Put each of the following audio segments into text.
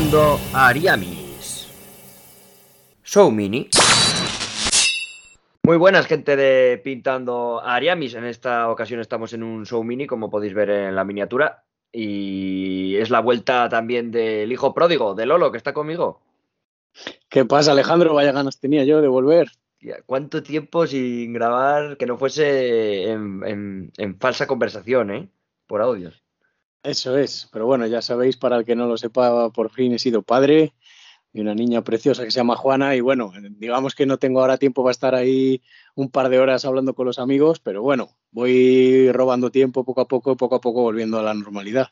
pintando Ariamis. Show Mini. Muy buenas, gente de Pintando Ariamis. En esta ocasión estamos en un show mini, como podéis ver en la miniatura. Y es la vuelta también del hijo pródigo, de Lolo, que está conmigo. ¿Qué pasa, Alejandro? Vaya ganas tenía yo de volver. ¿Cuánto tiempo sin grabar que no fuese en, en falsa conversación, eh? Por audios. Eso es, pero bueno, ya sabéis, para el que no lo sepa, por fin he sido padre de una niña preciosa que se llama Juana y bueno, digamos que no tengo ahora tiempo para estar ahí un par de horas hablando con los amigos, pero bueno, voy robando tiempo poco a poco, poco a poco volviendo a la normalidad.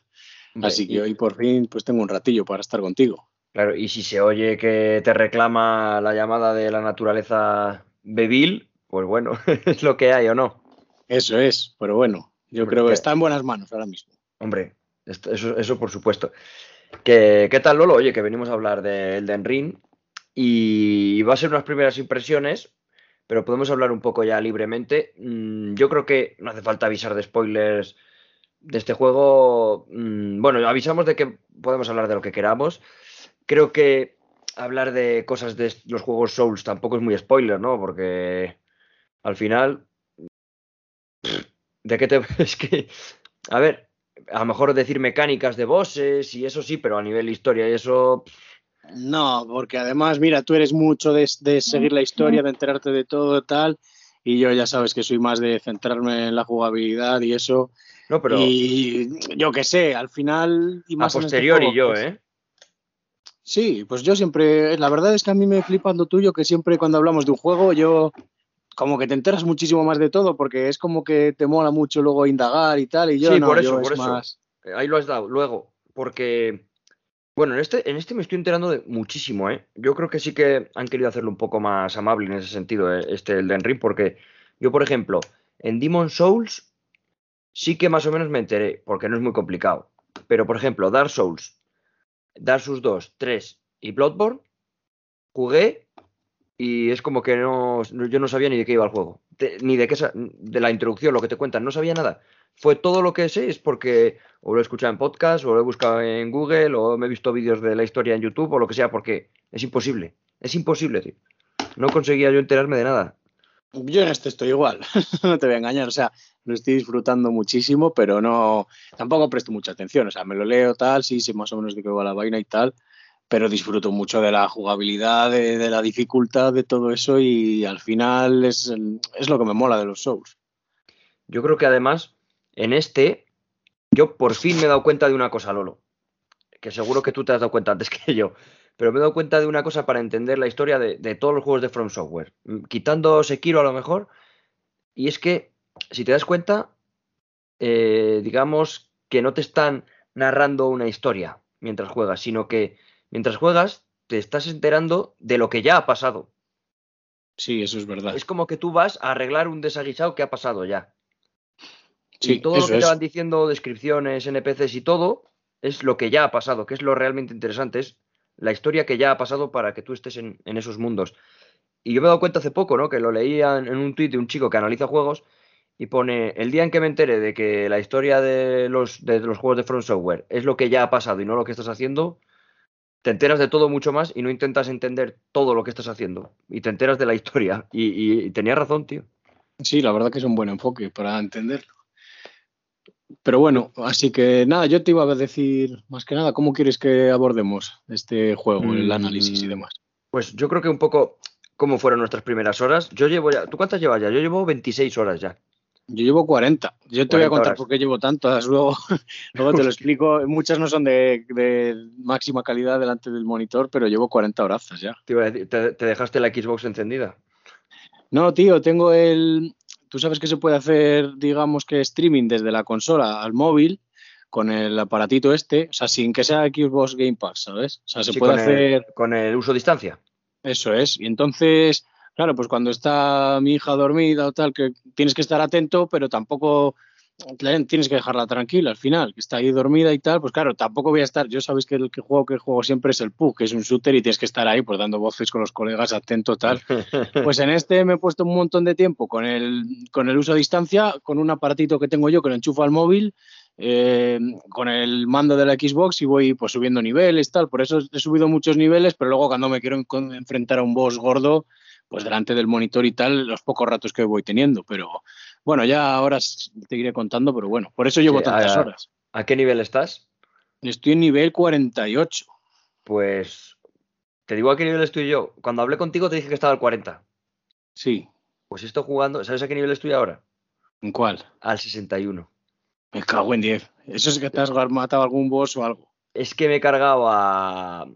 Así que hoy por fin pues tengo un ratillo para estar contigo. Claro, y si se oye que te reclama la llamada de la naturaleza bebil, pues bueno, es lo que hay o no. Eso es, pero bueno, yo creo que está en buenas manos ahora mismo. Hombre, eso, por supuesto. ¿Qué, ¿Qué, tal, Lolo? Oye, que venimos a hablar de Elden Ring y va a ser unas primeras impresiones, pero podemos hablar un poco ya libremente. Mm, yo creo que no hace falta avisar de spoilers de este juego. Mm, bueno, avisamos de que podemos hablar de lo que queramos. Creo que hablar de cosas de los juegos Souls tampoco es muy spoiler, ¿no? Porque al final... ¿De qué te...? Es que... A ver, a lo mejor decir mecánicas de bosses y eso sí, pero a nivel historia y eso. No, porque además, mira, tú eres mucho de, seguir la historia, de enterarte de todo tal, y yo ya sabes que soy más de centrarme en la jugabilidad y eso. No, pero. Y yo qué sé, al final. Y más a este posteriori yo, pues ¿eh? Sí, pues yo siempre. La verdad es que a mí me flipa lo tuyo que siempre cuando hablamos de un juego, yo como que te enteras muchísimo más de todo porque es como que te mola mucho luego indagar y tal. Y yo sí, no, por eso, por eso. Eh, ahí lo has dado. Luego, porque. Bueno, en este, en este me estoy enterando de muchísimo, ¿eh? Yo creo que sí que han querido hacerlo un poco más amable en ese sentido, ¿eh? este el de Ring, porque yo, por ejemplo, en Demon Souls sí que más o menos me enteré, porque no es muy complicado. Pero, por ejemplo, Dark Souls, Dark Souls 2, 3 y Bloodborne, jugué y es como que no, yo no sabía ni de qué iba el juego, ni de qué de la introducción, lo que te cuentan, no sabía nada. Fue todo lo que sé, es porque o lo he escuchado en podcast, o lo he buscado en Google, o me he visto vídeos de la historia en YouTube, o lo que sea, porque es imposible, es imposible, tío. No conseguía yo enterarme de nada. Yo en este estoy igual, no te voy a engañar, o sea, lo estoy disfrutando muchísimo, pero no, tampoco presto mucha atención, o sea, me lo leo tal, sí, sé más o menos de qué va la vaina y tal, pero disfruto mucho de la jugabilidad, de, la dificultad, de todo eso y al final es, es, lo que me mola de los Souls. Yo creo que además en este yo por fin me he dado cuenta de una cosa, Lolo, que seguro que tú te has dado cuenta antes que yo, pero me he dado cuenta de una cosa para entender la historia de, todos los juegos de From Software, mm, quitando Sekiro a lo mejor, y es que si te das cuenta, eh, digamos que no te están narrando una historia mientras juegas, sino que mientras juegas, te estás enterando de lo que ya ha pasado. Sí, eso es verdad. Es como que tú vas a arreglar un desaguisado que ha pasado ya. Sí, y todo lo que te van diciendo, descripciones, NPCs y todo, es lo que ya ha pasado, que es lo realmente interesante, es la historia que ya ha pasado para que tú estés en, esos mundos. Y yo me he dado cuenta hace poco, ¿no? Que lo leía en, un tuit de un chico que analiza juegos y pone, el día en que me entere de que la historia de los, de los juegos de Front Software es lo que ya ha pasado y no lo que estás haciendo, te enteras de todo mucho más y no intentas entender todo lo que estás haciendo. Y te enteras de la historia. Y, tenía razón, tío. Sí, la verdad que es un buen enfoque para entenderlo. Pero bueno, así que nada, yo te iba a decir más que nada, ¿cómo quieres que abordemos este juego, el análisis y mm, demás? Pues yo creo que un poco cómo fueron nuestras primeras horas. Yo llevo ya, ¿tú cuántas llevas ya? Yo llevo 26 horas ya. Yo llevo 40. Yo te voy a contar por qué llevo tantas. Luego, luego te lo explico. Muchas no son de, máxima calidad delante del monitor, pero llevo 40 horas ya. Te, ¿te, dejaste la Xbox encendida? No, tío, tengo el. Tú sabes que se puede hacer, digamos que streaming desde la consola al móvil con el aparatito este, o sea, sin que sea Xbox Game Pass, ¿sabes? O sea, se puede hacer. con el uso a distancia. Eso es. Y entonces Claro, pues cuando está mi hija dormida o tal, que tienes que estar atento, pero tampoco tienes que dejarla tranquila al final, que está ahí dormida y tal, pues claro, tampoco voy a estar, yo sabéis que el que juego que juego siempre es el PUG, que es un shooter y tienes que estar ahí pues dando voces con los colegas, atento tal. Pues en este me he puesto un montón de tiempo con el, con el uso a distancia, con un aparatito que tengo yo que lo enchufo al móvil eh, con el mando de la Xbox y voy pues subiendo niveles, tal. Por eso he subido muchos niveles, pero luego cuando me quiero enfrentar a un boss gordo, pues delante del monitor y tal, los pocos ratos que voy teniendo. Pero bueno, ya ahora te iré contando, pero bueno, por eso llevo tantas horas. ¿A qué nivel estás? Estoy en nivel 48. Pues te digo a qué nivel estoy yo. Cuando hablé contigo te dije que estaba al 40. Sí. Pues estoy jugando, ¿sabes a qué nivel estoy ahora? ¿En cuál? Al 61. Me cago en 10. Eso es que te has matado algún boss o algo. Es que me he cargado a,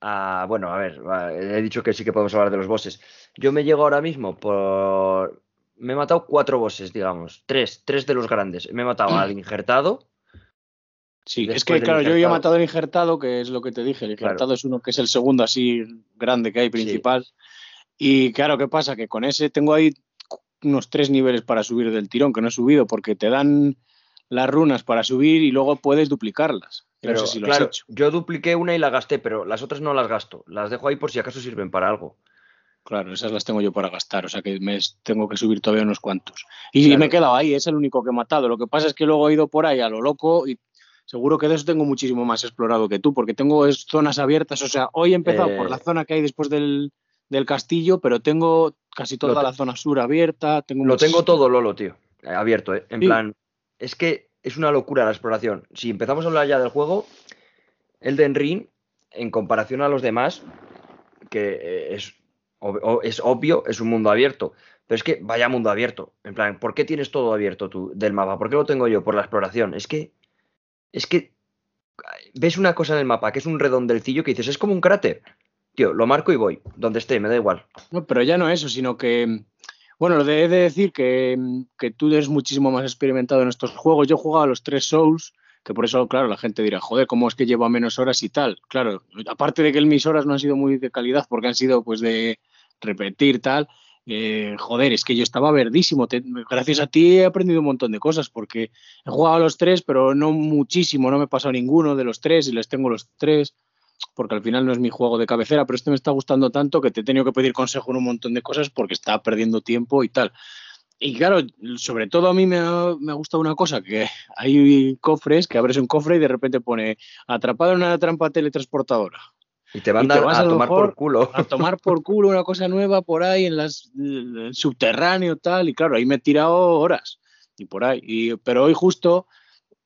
bueno, a ver, he dicho que sí que podemos hablar de los bosses. Yo me llego ahora mismo por... Me he matado cuatro bosses, digamos. Tres, tres de los grandes. Me he matado al injertado. Sí, es que claro, yo he matado al injertado, que es lo que te dije. El injertado es uno que es el segundo así grande que hay, principal. Y claro, ¿qué pasa? Que con ese tengo ahí unos tres niveles para subir del tirón, que no he subido, porque te dan las runas para subir y luego puedes duplicarlas. Pero claro, yo dupliqué una y la gasté, pero las otras no las gasto. Las dejo ahí por si acaso sirven para algo. Claro, esas las tengo yo para gastar, o sea que me tengo que subir todavía unos cuantos. Y me he quedado ahí, es el único que he matado. Lo que pasa es que luego he ido por ahí a lo loco y seguro que de eso tengo muchísimo más explorado que tú, porque tengo zonas abiertas. O sea, hoy he empezado por la eh, zona que hay después del, castillo, pero tengo casi toda la zona sur abierta. Tengo lo tengo todo, Lolo, tío. Abierto, ¿eh? En plan, es que es una locura la exploración. Si empezamos a hablar ya del juego, Elden Ring, en comparación a los demás, que eh, es, es obvio, es un mundo abierto. Pero es que vaya mundo abierto. En plan, ¿por qué tienes todo abierto tú del mapa? ¿Por qué lo tengo yo? Por la exploración. Es que. Es que. Ves una cosa en el mapa que es un redondelcillo que dices, es como un cráter. Tío, lo marco y voy. Donde esté, me da igual. No, pero ya no eso, sino que bueno, lo de, de decir que, que, tú eres muchísimo más experimentado en estos juegos. Yo he jugado a los tres Souls, que por eso, claro, la gente dirá, joder, ¿cómo es que llevo menos horas y tal? Claro, aparte de que mis horas no han sido muy de calidad, porque han sido pues de repetir tal, eh, joder, es que yo estaba verdísimo. gracias a ti he aprendido un montón de cosas, porque he jugado a los tres, pero no muchísimo, no me he pasado ninguno de los tres y les tengo los tres porque al final no es mi juego de cabecera, pero este me está gustando tanto que te he tenido que pedir consejo en un montón de cosas porque estaba perdiendo tiempo y tal. Y claro, sobre todo a mí me ha, me gustado una cosa, que hay cofres que abres un cofre y de repente pone atrapado en una trampa teletransportadora. Y te van a, tomar por culo. A tomar por culo una cosa nueva por ahí en las el subterráneo tal. Y claro, ahí me he tirado horas. Y por ahí. Y, pero hoy justo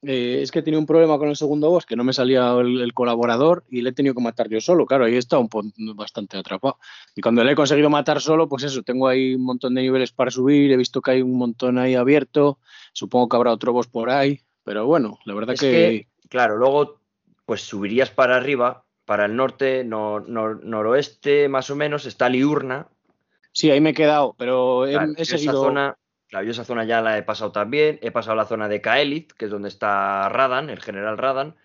eh, es que tenía un problema con el segundo boss, que no me salía el, colaborador y le he tenido que matar yo solo. Claro, ahí está un bastante atrapado. Y cuando le he conseguido matar solo, pues eso, tengo ahí un montón de niveles para subir, he visto que hay un montón ahí abierto, supongo que habrá otro boss por ahí, pero bueno, la verdad que... Claro, luego pues subirías para arriba, para el norte, noroeste más o menos, está Liurna. Sí, ahí me he quedado, pero he, Esa zona Claro, yo esa zona ya la he pasado también. He pasado la zona de Kaelit, que es donde está Radan, el general Radan.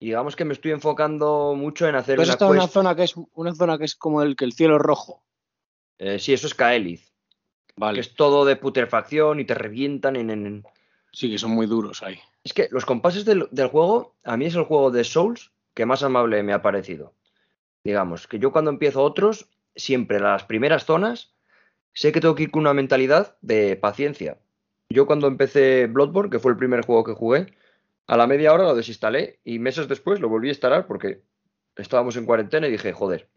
Y digamos que me estoy enfocando mucho en hacer una, está una zona que es una zona que es como el que el cielo rojo. Eh, sí, eso es Kaelit. Vale. Que es todo de putrefacción y te revientan en, Sí, que son muy duros ahí. Es que los compases del, del, juego, a mí es el juego de Souls que más amable me ha parecido. Digamos, que yo cuando empiezo otros, siempre las primeras zonas sé que tengo que ir con una mentalidad de paciencia. Yo cuando empecé Bloodborne, que fue el primer juego que jugué, a la media hora lo desinstalé y meses después lo volví a instalar porque estábamos en cuarentena y dije, joder,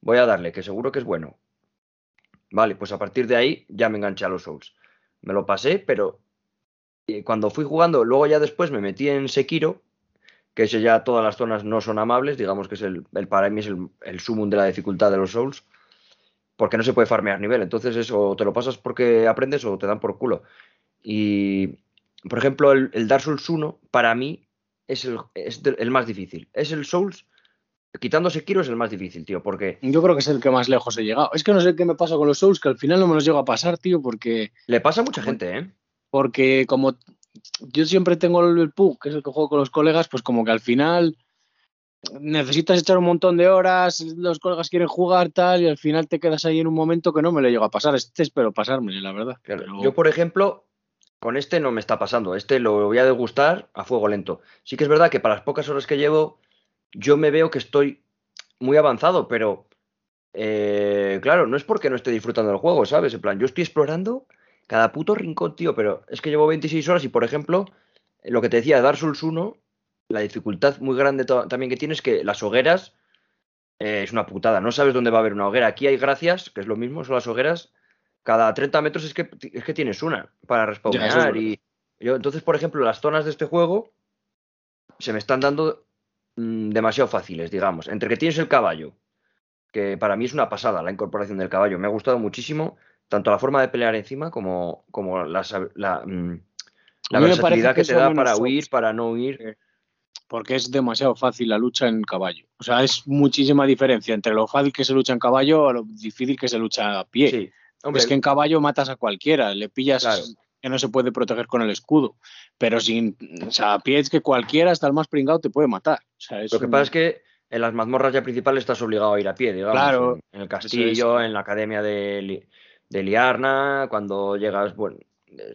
voy a darle, que seguro que es bueno. Vale, pues a partir de ahí ya me enganché a los Souls. Me lo pasé, pero eh, cuando fui jugando, luego ya después me metí en Sekiro, que ese ya todas las zonas no son amables, digamos que es el, para mí es el, el sumum de la dificultad de los Souls porque no se puede farmear nivel. Entonces eso te lo pasas porque aprendes o te dan por culo. Y, por ejemplo, el, Dark Souls 1 para mí es, el, el, más difícil. Es el Souls, quitándose Sekiro es el más difícil, tío, porque... Yo creo que es el que más lejos he llegado. Es que no sé qué me pasa con los Souls, que al final no me los llego a pasar, tío, porque... Le pasa a mucha gente, ¿eh? Porque como yo siempre tengo el PUG, que es el que juego con los colegas, pues como que al final necesitas echar un montón de horas, los colegas quieren jugar tal y al final te quedas ahí en un momento que no me le llega a pasar. Este espero pasarme, la verdad. Yo, por ejemplo, con este no me está pasando. Este lo voy a degustar a fuego lento. Sí que es verdad que para las pocas horas que llevo, yo me veo que estoy muy avanzado, pero eh, claro, no es porque no esté disfrutando del juego, ¿sabes? En plan, yo estoy explorando cada puto rincón, tío, pero es que llevo 26 horas y, por ejemplo, lo que te decía, Dark Souls 1, la dificultad muy grande también que tienes es que las hogueras eh, es una putada. No sabes dónde va a haber una hoguera. Aquí hay gracias, que es lo mismo, son las hogueras. Cada 30 metros es que, es que tienes una para respawnear. y yo, entonces, por ejemplo, las zonas de este juego se me están dando mm, demasiado fáciles, digamos. Entre que tienes el caballo, que para mí es una pasada la incorporación del caballo. Me ha gustado muchísimo, tanto la forma de pelear encima como, como la, la, mm, versatilidad que, te da para huir, para no huir. Porque es demasiado fácil la lucha en caballo. O sea, es muchísima diferencia entre lo fácil que se lucha en caballo a lo difícil que se lucha a pie. Sí. es que en caballo matas a cualquiera, le pillas que no se puede proteger con el escudo. Pero sin, o sea, a pie es que cualquiera, hasta el más pringado, te puede matar. lo que pasa es que en las mazmorras ya principales estás obligado a ir a pie, digamos. Claro. En, el castillo, en la academia de, de Liarna, cuando llegas, bueno,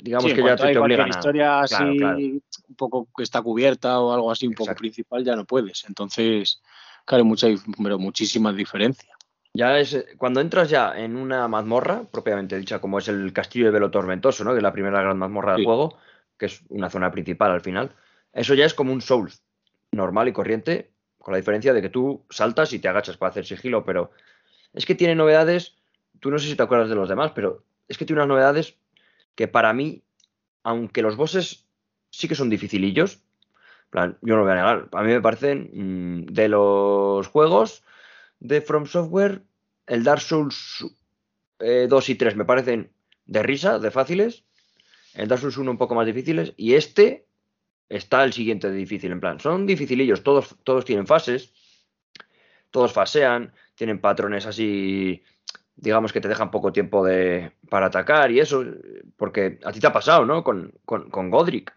digamos que ya te, te obligan a... historia así un poco que está cubierta o algo así un poco principal ya no puedes. Entonces, claro, mucha, pero muchísima diferencia. Ya es cuando entras ya en una mazmorra, propiamente dicha, como es el castillo de Velo Tormentoso, ¿no? Que es la primera gran mazmorra del juego, que es una zona principal al final. Eso ya es como un Souls normal y corriente, con la diferencia de que tú saltas y te agachas para hacer sigilo, pero es que tiene novedades, tú no sé si te acuerdas de los demás, pero es que tiene unas novedades que para mí, aunque los bosses sí que son dificilillos, plan, yo no lo voy a negar, a mí me parecen mm, de los juegos de From Software, el Dark Souls 2 eh, y 3 me parecen de risa, de fáciles. El Dark Souls 1 un poco más difíciles. Y este está el siguiente de difícil. En plan, son dificilillos. Todos, todos tienen fases. Todos fasean. Tienen patrones así. Digamos que te dejan poco tiempo de, para atacar y eso. Porque a ti te ha pasado, ¿no? Con, con, Godric.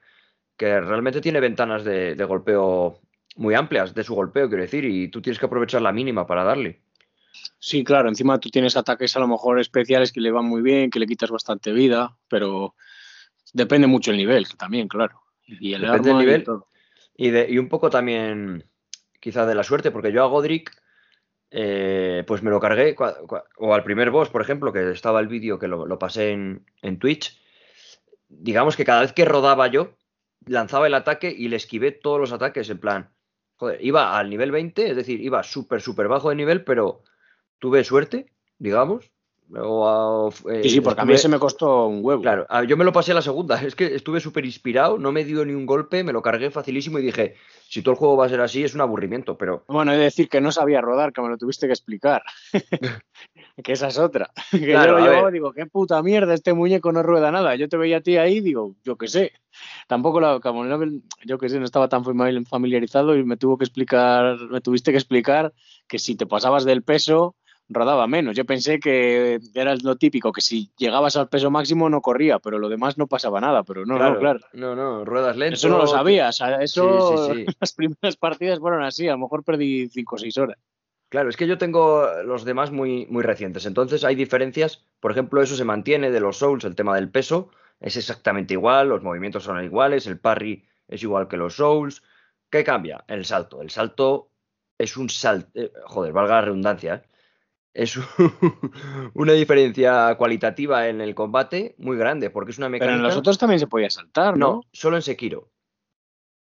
Que realmente tiene ventanas de golpeo muy amplias de su golpeo, quiero decir, y tú tienes que aprovechar la mínima para darle. Sí, claro, encima tú tienes ataques a lo mejor especiales que le van muy bien, que le quitas bastante vida, pero depende mucho el nivel también, claro. Y el depende del nivel y, de, y un poco también quizá de la suerte, porque yo a Godric eh, pues me lo cargué, o al primer boss, por ejemplo, que estaba el vídeo que lo, pasé en, en Twitch, digamos que cada vez que rodaba yo, lanzaba el ataque y le esquivé todos los ataques, en plan, joder, iba al nivel 20, es decir, iba súper, súper bajo de nivel, pero tuve suerte, digamos. O, eh, sí, sí, porque a mí se me costó un huevo. Claro, yo me lo pasé a la segunda. Es que estuve súper inspirado, no me dio ni un golpe, me lo cargué facilísimo y dije, si todo el juego va a ser así, es un aburrimiento, pero. Bueno, he de decir que no sabía rodar, que me lo tuviste que explicar. que esa es otra. que yo lo llevaba digo, qué puta mierda, este muñeco no rueda nada. Yo te veía a ti ahí, digo, yo qué sé. Tampoco lo, como yo que sé, no estaba tan familiarizado y me tuvo que explicar, me tuviste que explicar que si te pasabas del peso rodaba menos. Yo pensé que era lo típico, que si llegabas al peso máximo no corría, pero lo demás no pasaba nada, pero no, no, claro. No, no, ruedas lentas. Eso no lo sabías, eso las primeras partidas fueron así, a lo mejor perdí 5 o 6 horas. Claro, es que yo tengo los demás muy, muy recientes, entonces hay diferencias, por ejemplo, eso se mantiene de los Souls, el tema del peso, es exactamente igual, los movimientos son iguales, el parry es igual que los Souls. ¿Qué cambia? El salto. El salto es un salto, eh, joder, valga la redundancia, ¿eh? Es una diferencia cualitativa en el combate muy grande, porque es una mecánica. Pero en los otros también se podía saltar, ¿no? No, solo en Sekiro.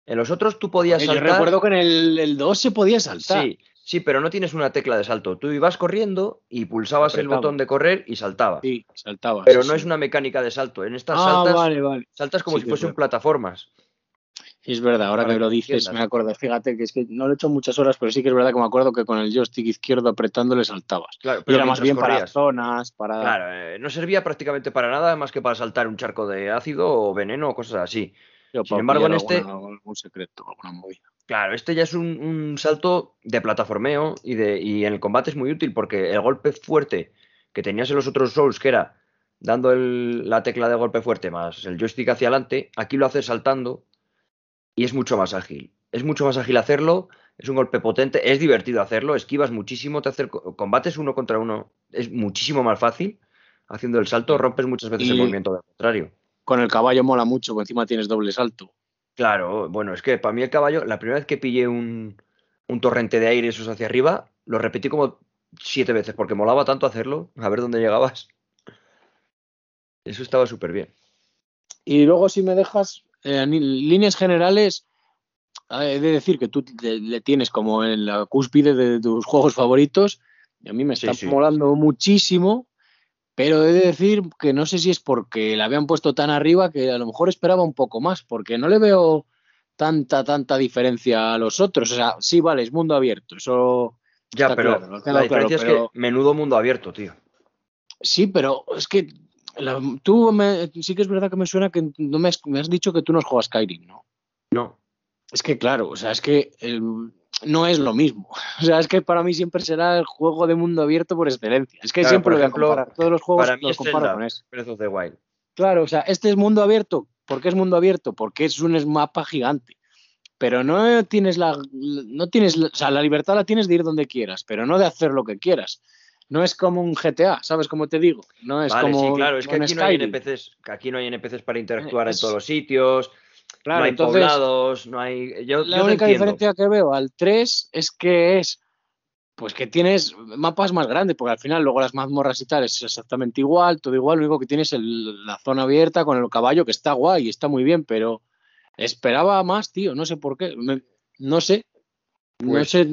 En los otros tú podías saltar. Yo recuerdo que en el, 2 se podía saltar. Sí, sí, pero no tienes una tecla de salto. Tú ibas corriendo y pulsabas el botón de correr y saltabas. Sí, saltabas. Pero no es una mecánica de salto. En estas ah, saltas, saltas como si fuesen plataformas es verdad, ahora que lo dices, me acuerdo. Fíjate que es que no lo he hecho muchas horas, pero sí que es verdad que me acuerdo que con el joystick izquierdo apretando le saltabas. Claro, pero era más bien para zonas, para. Claro, eh, no servía prácticamente para nada más que para saltar un charco de ácido o veneno o cosas así. Sin embargo, en este. un secreto, alguna movida. Claro, este ya es un, salto de plataformeo y, de, y en el combate es muy útil porque el golpe fuerte que tenías en los otros Souls, que era dando la tecla de golpe fuerte más el joystick hacia adelante, aquí lo haces saltando y es mucho más ágil. Es mucho más ágil hacerlo, es un golpe potente, es divertido hacerlo, esquivas muchísimo, te hacer combates uno contra uno, es muchísimo más fácil. Haciendo el salto rompes muchas veces el movimiento del contrario. Con el caballo mola mucho, porque encima tienes doble salto. Claro, bueno, es que para mí el caballo, la primera vez que pillé un, un torrente de aire esos hacia arriba, lo repetí como siete veces, porque molaba tanto hacerlo, a ver dónde llegabas. Eso estaba súper bien. Y luego, si me dejas, en líneas generales, he de decir que tú le, tienes como en la cúspide de tus juegos favoritos. Y a mí me está molando muchísimo, pero he de decir que no sé si es porque la habían puesto tan arriba que a lo mejor esperaba un poco más, porque no le veo tanta, tanta diferencia a los otros. O sea, sí, vale, es mundo abierto, eso. Ya, pero la diferencia es que menudo mundo abierto, tío. Sí, pero es que tú sí que es verdad que me suena que no me has, dicho que tú no juegas Skyrim, ¿no? No. Es que claro, o sea, es que no es lo mismo. O sea, es que para mí siempre será el juego de mundo abierto por excelencia. Es que siempre lo voy a comparar. Todos los juegos para mí los comparo con eso. Wild. Claro, o sea, este es mundo abierto. ¿Por qué es mundo abierto? Porque es un mapa gigante. Pero no tienes la, no tienes, o sea, la libertad la tienes de ir donde quieras, pero no de hacer lo que quieras. No es como un GTA, ¿sabes cómo te digo? No es como sí, claro, es que aquí no, hay NPCs, aquí no hay NPCs para interactuar en todos los sitios. Claro, no hay poblados, no hay. la única diferencia que veo al 3 es que es. Pues que tienes mapas más grandes, porque al final luego las mazmorras y tal es exactamente igual, todo igual, lo único que tienes es la zona abierta con el caballo, que está guay, está muy bien, pero esperaba más, tío, no sé por qué, no sé, no pues sé,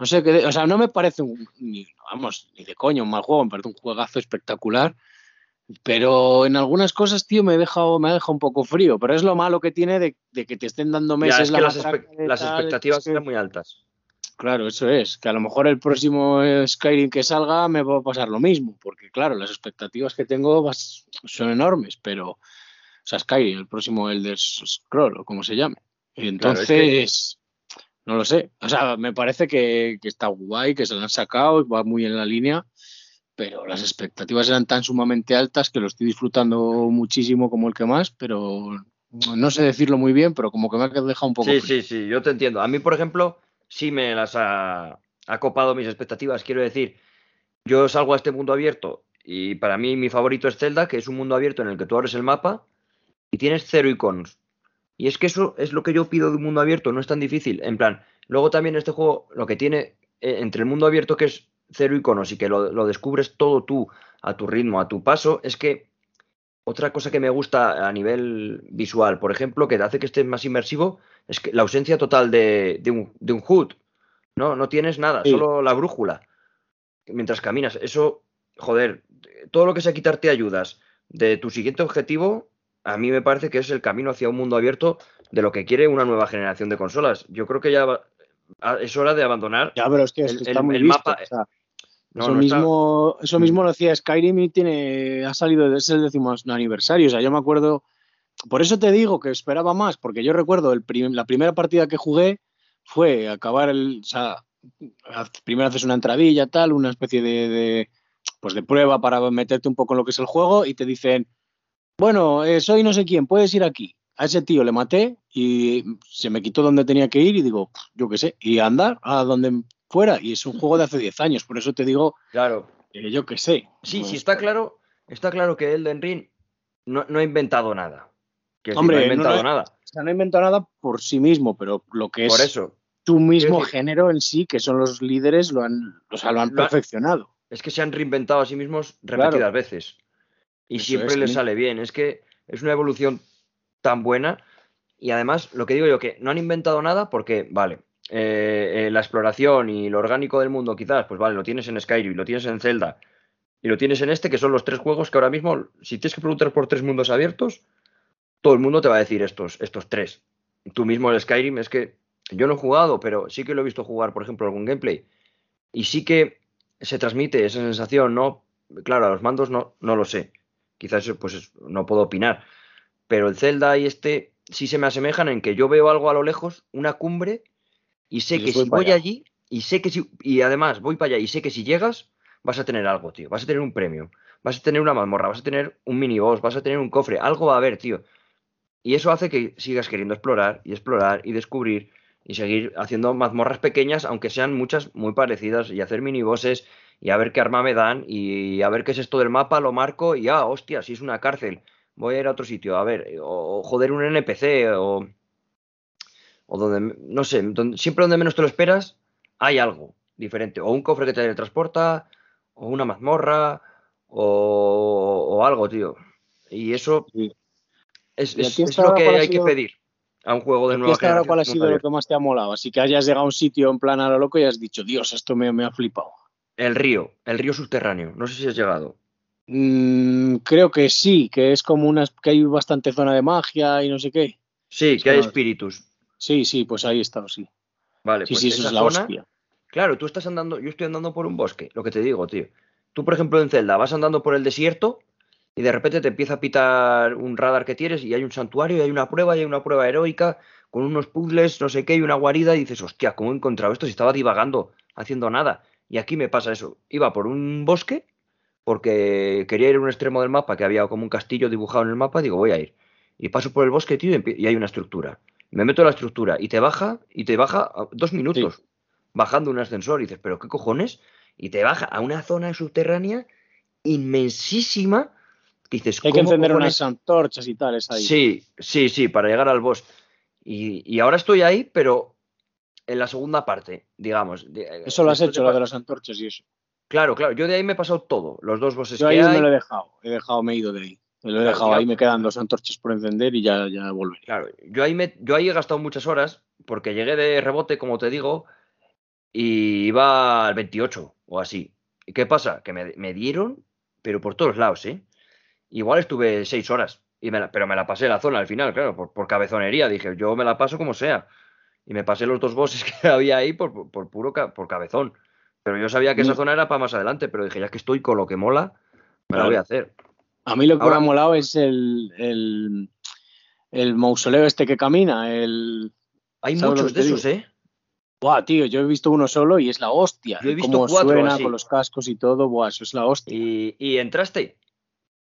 no sé qué, o sea, no me parece un, ni, vamos, ni de coño un mal juego, me parece un juegazo espectacular, pero en algunas cosas, tío, me ha dejado, me ha dejado un poco frío. Pero es lo malo que tiene de, que te estén dando meses. las, expectativas están muy altas. Claro, eso es. Que a lo mejor el próximo Skyrim que salga me va a pasar lo mismo. Porque, claro, las expectativas que tengo son enormes. Pero, o sea, Skyrim, el próximo Elder Scroll, o como se llame. Entonces. No lo sé. O sea, me parece que, que está guay, que se lo han sacado, va muy en la línea pero las expectativas eran tan sumamente altas que lo estoy disfrutando muchísimo como el que más, pero no sé decirlo muy bien, pero como que me ha dejado un poco. Sí, sí, sí, yo te entiendo. A mí, por ejemplo, sí me las ha, copado mis expectativas. Quiero decir, yo salgo a este mundo abierto y para mí mi favorito es Zelda, que es un mundo abierto en el que tú abres el mapa y tienes cero iconos. Y es que eso es lo que yo pido de un mundo abierto, no es tan difícil. En plan, luego también este juego lo que tiene eh, entre el mundo abierto que es cero iconos y que lo, descubres todo tú a tu ritmo, a tu paso, es que otra cosa que me gusta a nivel visual, por ejemplo, que hace que esté más inmersivo, es que la ausencia total de, un, de un, HUD. ¿no? no tienes nada, solo la brújula mientras caminas. Eso, joder, todo lo que sea quitarte ayudas de tu siguiente objetivo, a mí me parece que es el camino hacia un mundo abierto de lo que quiere una nueva generación de consolas. Yo creo que ya es hora de abandonar ya, pero es que está muy mapa eso, mismo, eso mismo lo hacía Skyrim y tiene, ha salido desde el décimo aniversario. O sea, yo me acuerdo. Por eso te digo que esperaba más, porque yo recuerdo el la primera partida que jugué fue acabar el. O sea, primero haces una entradilla, tal, una especie de, pues de prueba para meterte un poco en lo que es el juego y te dicen, bueno, eh, soy no sé quién, puedes ir aquí. A ese tío le maté y se me quitó donde tenía que ir y digo, yo qué sé, y andar a donde fuera. Y es un juego de hace 10 años, por eso te digo. Claro. yo qué sé. Sí, sí, pues está claro, está claro que Elden Ring no, ha inventado nada. Que Hombre, no ha inventado nada. O sea, no ha inventado nada por sí mismo, pero lo que es por eso. tu mismo género en sí, que son los líderes, lo han, o sea, lo han perfeccionado. Es que se han reinventado a sí mismos repetidas veces. Y siempre les sale bien. Es que es una evolución tan buena. Y además, lo que digo yo, que no han inventado nada porque, vale, eh, eh, la exploración y lo orgánico del mundo, quizás, pues vale, lo tienes en Skyrim, lo tienes en Zelda y lo tienes en este, que son los tres juegos que ahora mismo, si tienes que preguntar por tres mundos abiertos, todo el mundo te va a decir estos, estos tres. Tú mismo el Skyrim es que yo no he jugado, pero sí que lo he visto jugar, por ejemplo, algún gameplay. Y sí que se transmite esa sensación, ¿no? Claro, a los mandos no, no lo sé. Quizás pues no puedo opinar. Pero el Zelda y este sí se me asemejan en que yo veo algo a lo lejos, una cumbre, y sé que si voy allí, y sé que si, y además voy para allá y sé que si llegas, vas a tener algo, tío. Vas a tener un premio, vas a tener una mazmorra, vas a tener un miniboss, vas a tener un cofre, algo va a haber, tío. Y eso hace que sigas queriendo explorar y explorar y descubrir y seguir haciendo mazmorras pequeñas, aunque sean muchas muy parecidas, y hacer minibosses y a ver qué arma me dan y a ver qué es esto del mapa, lo marco y ah, hostia, si es una cárcel, voy a ir a otro sitio, a ver, o joder un NPC o o donde, no sé, siempre donde menos te lo esperas, hay algo diferente. O un cofre que te transporta, o una mazmorra, o, algo, tío. Y eso, Es, ¿Y a es- lo que hay que pedir a un juego de ¿Y nueva generación. cuál ha sido lo que más te ha molado? Así que hayas llegado a un sitio en plan a lo loco y has dicho, Dios, esto me, me ha flipado. El río, el río subterráneo. No sé si has llegado. Mm, creo que sí, que es como unas que hay bastante zona de magia y no sé qué. Sí, Es que hay no- espíritus. Sí, sí, pues ahí he estado, sí. Vale, Sí, pues sí, eso esa es la zona- hostia. Claro, tú estás andando, yo estoy andando por un bosque, lo que te digo, tío. Tú, por ejemplo, en Zelda vas andando por el desierto y de repente te empieza a pitar un radar que tienes y hay un santuario y hay una prueba y hay una prueba heroica con unos puzzles, no sé qué, y una guarida y dices, hostia, ¿cómo he encontrado esto si estaba divagando, haciendo nada? Y aquí me pasa eso. Iba por un bosque porque quería ir a un extremo del mapa que había como un castillo dibujado en el mapa, digo, voy a ir. Y paso por el bosque, tío, y hay una estructura. Me meto en la estructura y te baja, y te baja a dos minutos bajando un ascensor y dices, pero ¿qué cojones? Y te baja a una zona subterránea inmensísima que dices, Hay que ¿cómo encender unas antorchas y tal, es ahí. Sí, sí, sí, para llegar al boss. Y, y ahora estoy ahí, pero en la segunda parte, digamos. De- Eso lo has hecho, lo de las antorchas y eso. Claro, claro, yo de ahí me he pasado todo, los dos bosses Yo que ahí hay. me lo he dejado, he dejado, me he ido de ahí. Me lo he dejado ahí, me quedan dos antorchas por encender y ya, ya volveré. Claro, yo ahí, me, yo ahí he gastado muchas horas porque llegué de rebote, como te digo, y iba al 28 o así. ¿Y qué pasa? Que me, me dieron, pero por todos lados, ¿eh? Igual estuve seis horas, y me la- pero me la pasé la zona al final, claro, por, por cabezonería. Dije, yo me la paso como sea. Y me pasé los dos bosses que había ahí por, por- puro ca- por cabezón. Pero yo sabía que esa zona era para más adelante, pero dije, ya que estoy con lo que mola, me la Claro. voy a hacer. A mí lo que Ahora- me ha molado es el, el, el mausoleo este que camina, el... Hay ¿Sabes lo muchos de esos, ¿eh? Buah, tío, yo he visto uno solo y es la hostia. Yo he visto Cómo cuatro suena así. con los cascos y todo, buah, eso es la hostia. Y, y entraste.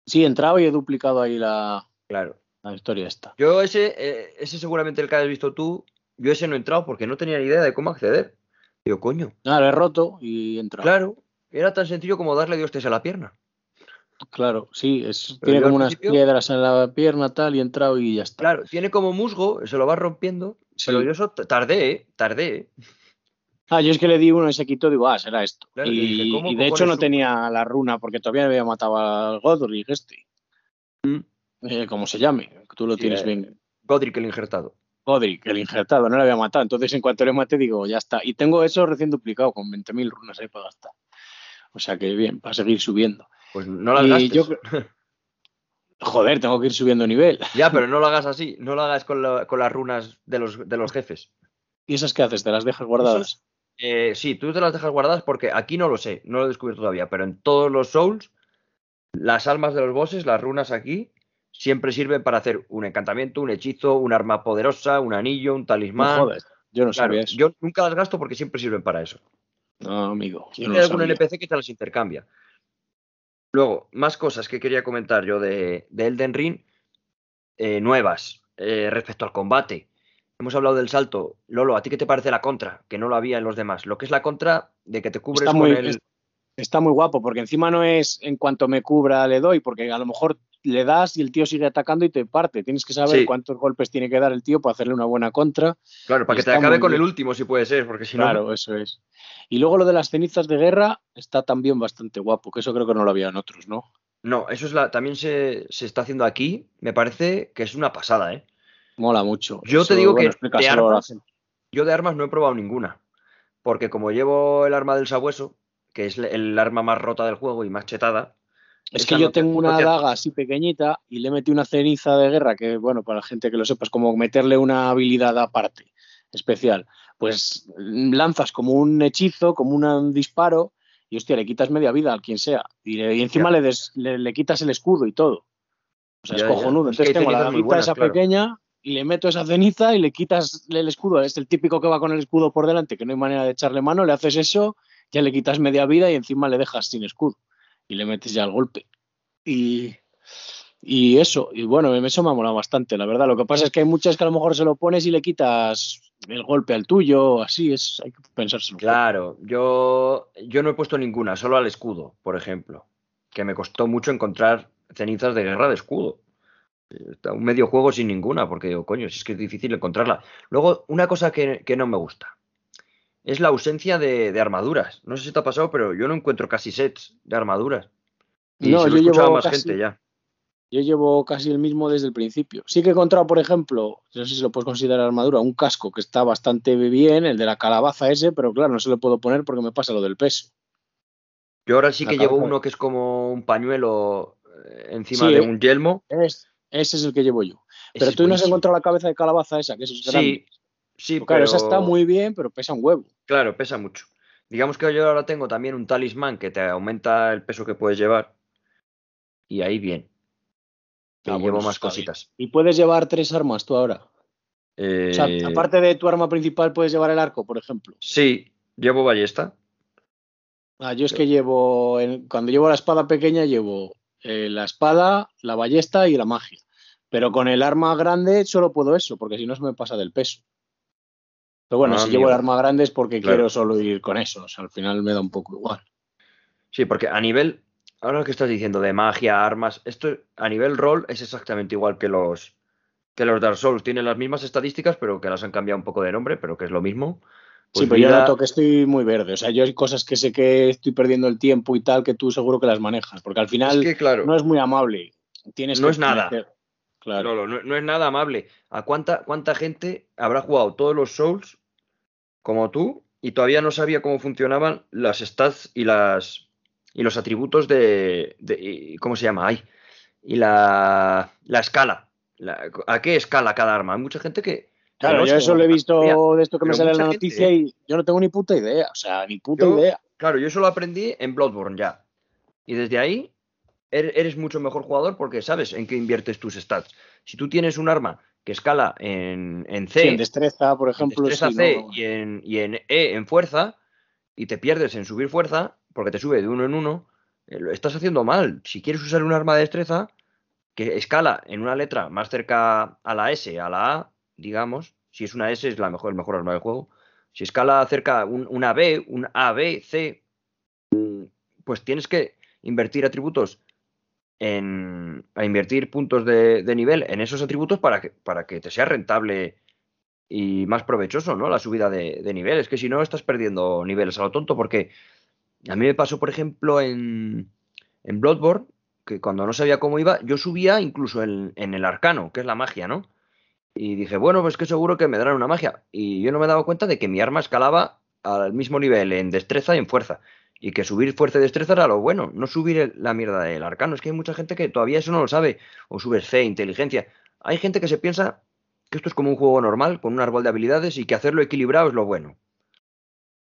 Sí, he entrado y he duplicado ahí la, Claro. la historia esta. Yo ese, eh, ese seguramente el que has visto tú, yo ese no he entrado porque no tenía ni idea de cómo acceder. Digo, coño, Nada, lo he roto y he entrado. claro, era tan sencillo como darle de hostias a la pierna. Claro, sí, es, Pero tiene como unas piedras en la pierna tal y he entrado y ya está. Claro, tiene como musgo, se lo va rompiendo, pero Sí. yo eso tardé, ¿eh? tardé. ¿eh? Ah, yo es que le di uno y se quitó, digo, ah, será esto. Claro, y y, dije, ¿cómo y de hecho no tenía la runa porque todavía había matado al Godric este. Mm. Eh, como se llame, tú lo Sí, tienes eh, bien. Godric el injertado. Godric, el injertado, no lo había matado. Entonces, en cuanto le maté, digo, ya está. Y tengo eso recién duplicado con 20.000 runas ahí para gastar. O sea que bien, para seguir subiendo. Pues no las Y gastes. yo Joder, tengo que ir subiendo nivel. Ya, pero no lo hagas así, no lo hagas con, la- con las runas de los, de los jefes. ¿Y esas qué haces? ¿Te las dejas guardadas? Eh, sí, tú te las dejas guardadas porque aquí no lo sé, no lo he descubierto todavía, pero en todos los Souls, las almas de los bosses, las runas aquí, siempre sirven para hacer un encantamiento, un hechizo, un arma poderosa, un anillo, un No talismán. jodas, yo no Claro, sabía eso. yo nunca las gasto porque siempre sirven para eso. No, amigo, yo no hay algún sabía. NPC que te las intercambia. Luego, más cosas que quería comentar yo de, de Elden Ring, eh, nuevas eh, respecto al combate. Hemos hablado del salto. Lolo, ¿a ti qué te parece la contra? Que no lo había en los demás. Lo que es la contra de que te cubres Está con muy, el... es- está muy guapo, porque encima no es en cuanto me cubra le doy, porque a lo mejor le das y el tío sigue atacando y te parte. Tienes que saber Sí. cuántos golpes tiene que dar el tío para hacerle una buena contra. Claro, para que te acabe con el último, si puede ser, porque si no... Claro, eso es. Y luego lo de las cenizas de guerra está también bastante guapo, que eso creo que no lo había en otros, ¿no? No, eso es la, también se, se está haciendo aquí. Me parece que es una pasada, ¿eh? Mola mucho. Yo te digo bueno, que de armas-. Yo de armas no he probado ninguna. Porque como llevo el arma del sabueso, que es el arma más rota del juego y más chetada. Es que yo tengo una daga así pequeñita y le metí una ceniza de guerra, que bueno, para la gente que lo sepa, es como meterle una habilidad aparte, especial. Pues lanzas como un hechizo, como un disparo, y hostia, le quitas media vida al quien sea. Y, le- y encima le, des- le, le quitas el escudo y todo. O sea, Ya, es cojonudo. Es que Entonces tengo la daguita esa claro. pequeña y le meto esa ceniza y le quitas el escudo. Es el típico que va con el escudo por delante, que no hay manera de echarle mano, le haces eso, ya le quitas media vida y encima le dejas sin escudo. Y le metes ya el golpe. Y, y eso, y bueno, eso me ha molado bastante, la verdad. Lo que pasa es que hay muchas que a lo mejor se lo pones y le quitas el golpe al tuyo, así es, hay que pensárselo. Claro, yo, yo no he puesto ninguna, solo al escudo, por ejemplo. Que me costó mucho encontrar cenizas de guerra de escudo. Un medio juego sin ninguna, porque digo, coño, si es que es difícil encontrarla. Luego, una cosa que, que no me gusta es la ausencia de, de armaduras. No sé si te ha pasado, pero yo no encuentro casi sets de armaduras. Y No, se lo yo he escuchado a llevo más casi- gente ya. Yo llevo casi el mismo desde el principio. Sí que he encontrado, por ejemplo, no sé si lo puedes considerar armadura, un casco que está bastante bien, el de la calabaza ese, pero claro, no se lo puedo poner porque me pasa lo del peso. Yo ahora sí que llevo uno que es como un pañuelo eh, encima de un yelmo. ese es el que llevo yo. Pero tú no has encontrado la cabeza de calabaza esa, que eso es grande. Sí, sí, claro, esa está muy bien, pero pesa un huevo. Claro, pesa mucho. Digamos que yo ahora tengo también un talismán que te aumenta el peso que puedes llevar. Y ahí bien. Y ah, llevo más cositas. ¿Y puedes llevar tres armas tú ahora? O sea, eh, aparte de tu arma principal, puedes llevar el arco, por ejemplo. Sí, llevo ballesta. Ah, yo es que llevo, cuando llevo la espada pequeña, llevo eh, la espada, la ballesta y la magia. Pero con el arma grande solo puedo eso, porque si no se me pasa del peso. Pero bueno, ah, si llevo el arma grande es porque quiero solo ir con eso. O sea, al final me da un poco igual. Sí, porque a nivel, ahora lo que estás diciendo de magia, armas, esto a nivel rol es exactamente igual que los que los Dark Souls. Tienen las mismas estadísticas, pero que las han cambiado un poco de nombre, pero que es lo mismo. sí, pues pero yo noto que estoy muy verde. O sea, yo hay cosas que sé que estoy perdiendo el tiempo y tal, que tú seguro que las manejas. Porque al final no es muy amable. Tienes no es nada. Claro. No, es nada amable. ¿A cuánta, cuánta gente habrá jugado todos los Souls como tú y todavía no sabía cómo funcionaban las stats y las y los atributos de, ¿cómo se llama? Ay, y la, la escala. ¿A qué escala cada arma? Hay mucha gente que. Claro, yo eso lo he visto de esto que me sale en la noticia y yo no tengo ni puta idea. O sea, ni puta idea. Claro, yo eso lo aprendí en Bloodborne ya. Y desde ahí Er-, eres mucho mejor jugador porque sabes en qué inviertes tus stats. Si tú tienes un arma que escala en, en C, en destreza, por ejemplo, destreza C y, en, y en E en fuerza, y te pierdes en subir fuerza, porque te sube de uno en uno, eh, lo estás haciendo mal. Si quieres usar un arma de destreza que escala en una letra más cerca a la S, a la A, digamos, si es una S es la mejor, el mejor arma del juego. Si escala cerca una B, un A, B, C, pues tienes que invertir atributos a invertir puntos de, nivel en esos atributos para que, para que te sea rentable y más provechoso, ¿no? La subida de, nivel. Es que si no, estás perdiendo niveles a lo tonto, porque a mí me pasó, por ejemplo, en, en Bloodborne, que cuando no sabía cómo iba, yo subía incluso en, en, el arcano, que es la magia, ¿no? Y dije, bueno, pues que seguro que me darán una magia. Y yo no me daba cuenta de que mi arma escalaba al mismo nivel en destreza y en fuerza y que subir fuerza y destreza era lo bueno, no subir la mierda del arcano. Es que hay mucha gente que todavía eso no lo sabe, o subes fe, inteligencia. Hay gente que se piensa que esto es como un juego normal, con un árbol de habilidades y que hacerlo equilibrado es lo bueno.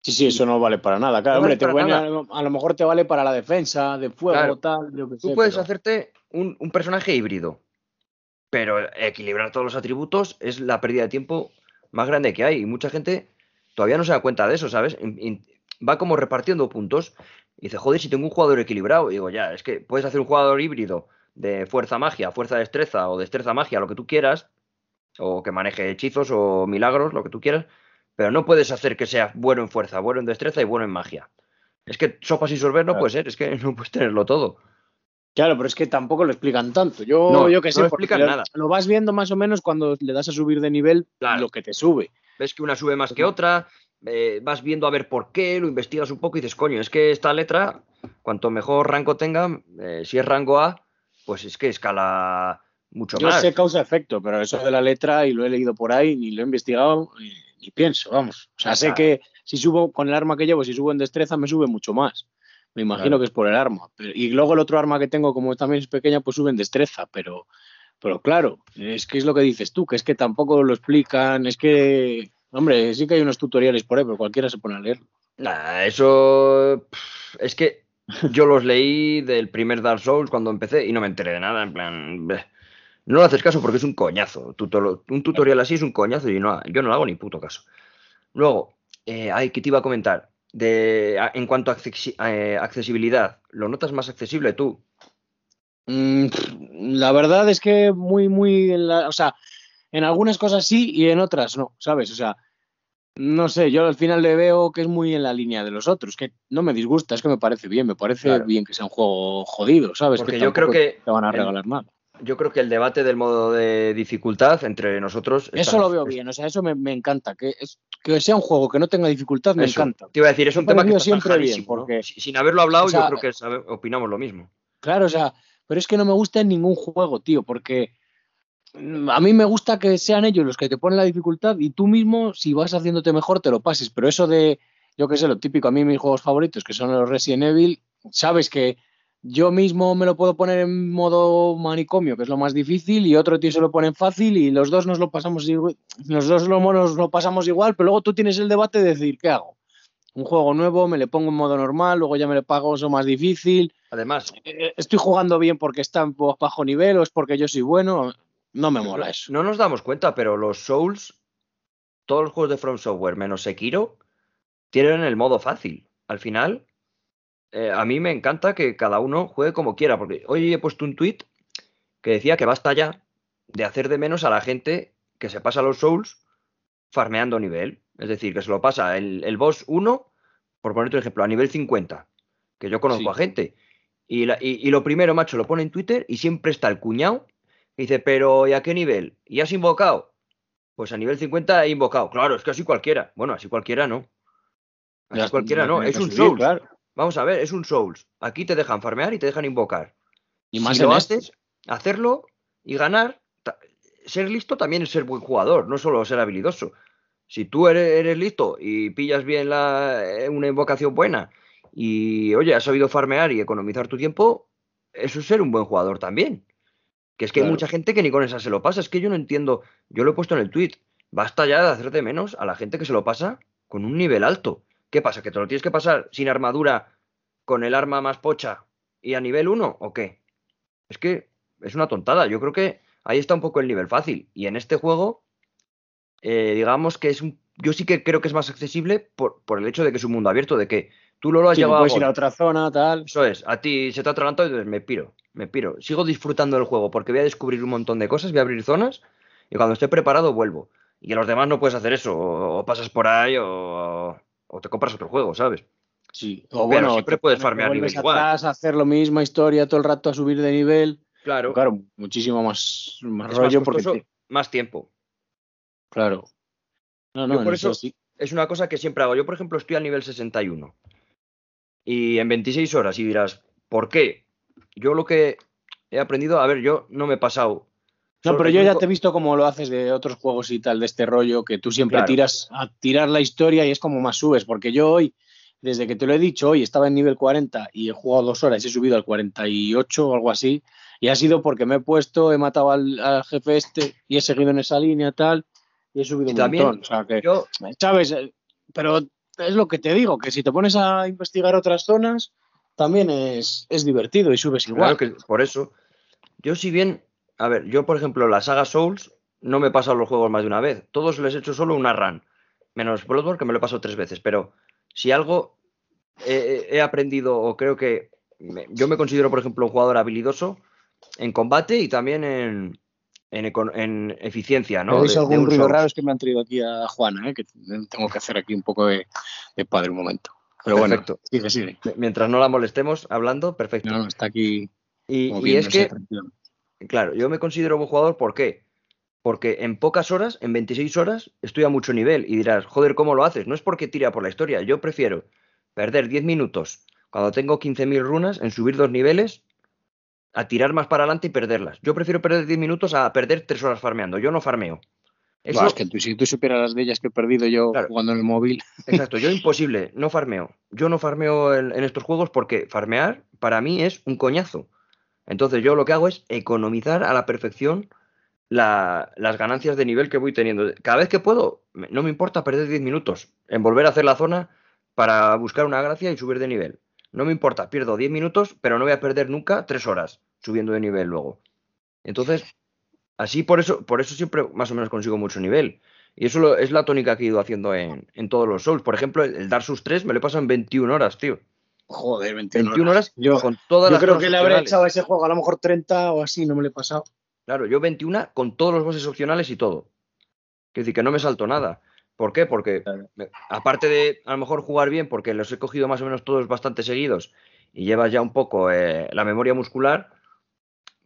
Sí, sí, eso no vale para nada. Claro, hombre, a lo mejor te vale para la defensa, de fuego, tal. Tú puedes hacerte un, personaje híbrido, pero equilibrar todos los atributos es la pérdida de tiempo más grande que hay. Y mucha gente todavía no se da cuenta de eso, ¿sabes? Va como repartiendo puntos. Y dice, joder, si tengo un jugador equilibrado. Y digo, ya, es que puedes hacer un jugador híbrido de fuerza magia, fuerza destreza o destreza magia, lo que tú quieras. O que maneje hechizos o milagros, lo que tú quieras. Pero no puedes hacer que sea bueno en fuerza, bueno en destreza y bueno en magia. Es que sopas y sorber no puede ser, es que no puedes tenerlo todo. Claro, pero es que tampoco lo explican tanto. Yo, no, yo que sé, no explican nada. Lo vas viendo más o menos cuando le das a subir de nivel lo que te sube. Ves que una sube más que otra, eh, vas viendo a ver por qué, lo investigas un poco y dices, coño, es que esta letra, cuanto mejor rango tenga, eh, si es rango A, pues es que escala mucho más. Yo sé causa-efecto, pero eso de la letra, y lo he leído por ahí, ni lo he investigado, ni, pienso, vamos. O sea, sé que si subo con el arma que llevo, si subo en destreza, me sube mucho más. Me imagino que es por el arma. y luego el otro arma que tengo, como también es pequeña, pues sube en destreza, pero, pero claro, es que es lo que dices tú, que es que tampoco lo explican, es que Hombre, sí que hay unos tutoriales por ahí, pero cualquiera se pone a leer. eso es que yo los leí del primer Dark Souls cuando empecé y no me enteré de nada. En plan, no lo haces caso porque es un coñazo. Un tutorial así es un coñazo y no, yo no lo hago ni puto caso. Luego, eh, ay, que te iba a comentar. De, en cuanto a eh, accesibilidad, ¿lo notas más accesible tú? Mm, la verdad es que muy, muy. o sea, en algunas cosas sí y en otras no, ¿sabes? O sea, no sé, yo al final le veo que es muy en la línea de los otros, que no me disgusta, es que me parece bien, me parece bien que sea un juego jodido, ¿sabes? Porque yo creo que te van a regalar nada. Yo creo que el debate del modo de dificultad entre nosotros. Eso lo veo bien, o sea, eso me, encanta. Que, es, que sea un juego que no tenga dificultad, me encanta. Te iba a decir, es un tema que siempre bien, porque sin haberlo hablado, yo creo que opinamos lo mismo. Claro, o sea, pero es que no me gusta en ningún juego, tío, porque a mí me gusta que sean ellos los que te ponen la dificultad y tú mismo, si vas haciéndote mejor, te lo pases. Pero eso de, yo qué sé, lo típico, a mí mis juegos favoritos, que son los Resident Evil, sabes que yo mismo me lo puedo poner en modo manicomio, que es lo más difícil, y otro tío se lo pone en fácil y los dos nos lo pasamos igual, los dos nos lo pasamos igual, pero luego tú tienes el debate de decir, ¿qué hago? Un juego nuevo, me le pongo en modo normal, luego ya me le pago eso más difícil. Además, eh, estoy jugando bien porque está en bajo nivel o es porque yo soy bueno. No me mola eso. No nos damos cuenta, pero los Souls, todos los juegos de From Software menos Sekiro, tienen el modo fácil. Al final, eh, a mí me encanta que cada uno juegue como quiera, porque hoy he puesto un tweet que decía que basta ya de hacer de menos a la gente que se pasa los Souls farmeando nivel. Es decir, que se lo pasa el, el boss 1, por ponerte un ejemplo, a nivel 50, que yo conozco a gente. Y, y, lo primero, macho, lo pone en Twitter y siempre está el cuñado y dice, pero ¿y a qué nivel? ¿Y has invocado? Pues a nivel 50 he invocado. Claro, es que así cualquiera. Bueno, así cualquiera no. Así cualquiera no. Es un Souls. Claro. Vamos a ver, es un Souls. Aquí te dejan farmear y te dejan invocar. Y más si lo este. haces, hacerlo y ganar, ser listo también es ser buen jugador, no solo ser habilidoso. Si tú eres, listo y pillas bien la, eh, una invocación buena y, oye, has sabido farmear y economizar tu tiempo, eso es ser un buen jugador también. Que es que hay mucha gente que ni con esa se lo pasa. Es que yo no entiendo, yo lo he puesto en el tweet, basta ya de hacer de menos a la gente que se lo pasa con un nivel alto. ¿Qué pasa? ¿Que te lo tienes que pasar sin armadura, con el arma más pocha y a nivel 1 o qué? Es que es una tontada. Yo creo que ahí está un poco el nivel fácil. Y en este juego, eh, digamos que es un. Yo sí que creo que es más accesible por, el hecho de que es un mundo abierto, de que tú lo, lo has llevado. Puedes ir a otra zona, tal. Eso es. A ti se te ha atragantado y me piro, me piro. Sigo disfrutando del juego porque voy a descubrir un montón de cosas, voy a abrir zonas y cuando esté preparado vuelvo. Y a los demás no puedes hacer eso. o pasas por ahí o, o te compras otro juego, ¿sabes? Sí, o bueno, siempre puedes farmear nivel igual. Atrás, hacer lo misma historia todo el rato a subir de nivel. Claro. Claro, muchísimo más, más rollo porque más tiempo. Claro. No, no, por eso, sí. es una cosa que siempre hago. Yo, por ejemplo, estoy al nivel 61 y en 26 horas y dirás, ¿por qué? Yo lo que he aprendido, a ver, yo no me he pasado no, pero yo ya te he visto cómo lo haces de otros juegos y tal, de este rollo, que tú siempre tiras a tirar la historia y es como más subes, porque yo hoy, desde que te lo he dicho, hoy estaba en nivel 40 y he jugado dos horas y he subido al 48 o algo así, y ha sido porque me he puesto, he matado al, jefe este y he seguido en esa línea tal, y he subido un también, montón. O sea que, yo... ¿sabes? Pero es lo que te digo, que si te pones a investigar otras zonas, también es, es divertido y subes igual. Claro que por eso. Yo si bien a ver, yo por ejemplo, la saga Souls no me he pasado los juegos más de una vez. Todos les he hecho solo una run. Menos Bloodborne, que me lo he pasado tres veces. Pero si algo he, aprendido, o creo que yo me considero, por ejemplo, un jugador habilidoso en combate y también en, en, eficiencia, ¿no? De, algún ruido raro es que me han traído aquí a Juana, ¿eh? que tengo que hacer aquí un poco de, padre un momento. Pero perfecto. bueno, sigue, sigue. Mientras no la molestemos hablando, perfecto. No, está aquí. Y, es que Claro, yo me considero buen jugador, ¿por qué? Porque en pocas horas, en 26 horas, estoy a mucho nivel y dirás, joder, ¿cómo lo haces? No es porque tira por la historia, yo prefiero perder 10 minutos cuando tengo 15.000 runas en subir dos niveles a tirar más para adelante y perderlas. Yo prefiero perder 10 minutos a perder 3 horas farmeando. Yo no farmeo. Eso... es que tú, si tú supieras las de ellas que he perdido yo jugando en el móvil. Exacto, yo imposible, no farmeo. Yo no farmeo en estos juegos porque farmear para mí es un coñazo. Entonces yo lo que hago es economizar a la perfección las ganancias de nivel que voy teniendo. Cada vez que puedo, no me importa perder 10 minutos en volver a hacer la zona para buscar una gracia y subir de nivel. No me importa, pierdo 10 minutos, pero no voy a perder nunca 3 horas subiendo de nivel luego. Entonces, así por eso, por eso siempre más o menos consigo mucho nivel. Y eso es la tónica que he ido haciendo en, todos los Souls. Por ejemplo, el Dark Souls 3 me lo he pasado en 21 horas, tío. Joder, 21, horas. Yo, con todas yo creo que le habré echado a ese juego a lo mejor 30 o así, no me lo he pasado. Claro, yo 21 con todos los bosses opcionales y todo. Quiero decir que no me salto nada. ¿Por qué? Porque aparte de a lo mejor jugar bien, porque los he cogido más o menos todos bastante seguidos y llevas ya un poco eh, la memoria muscular,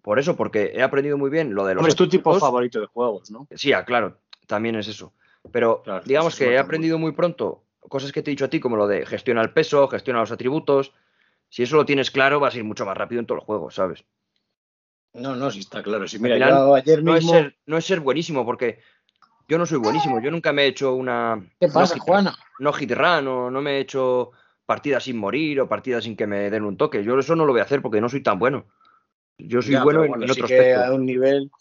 por eso, porque he aprendido muy bien lo de los. es tu tipo favorito de juegos, ¿no? Sí, ah, claro, también es eso. Pero digamos que he aprendido muy pronto cosas que te he dicho a ti, como lo de gestiona el peso, gestiona los atributos. Si eso lo tienes claro, vas a ir mucho más rápido en todos los juegos, ¿sabes? No, no, sí está claro. Sí, mira, yo ayer no mismo... Es ser, no es ser buenísimo, porque yo no soy buenísimo. Yo nunca me he hecho una... ¿Qué pasa, Juana? No hit run, o no me he hecho partidas sin morir o partidas sin que me den un toque. Yo eso no lo voy a hacer porque no soy tan bueno. Yo soy bueno, en, otro otros que a un nivel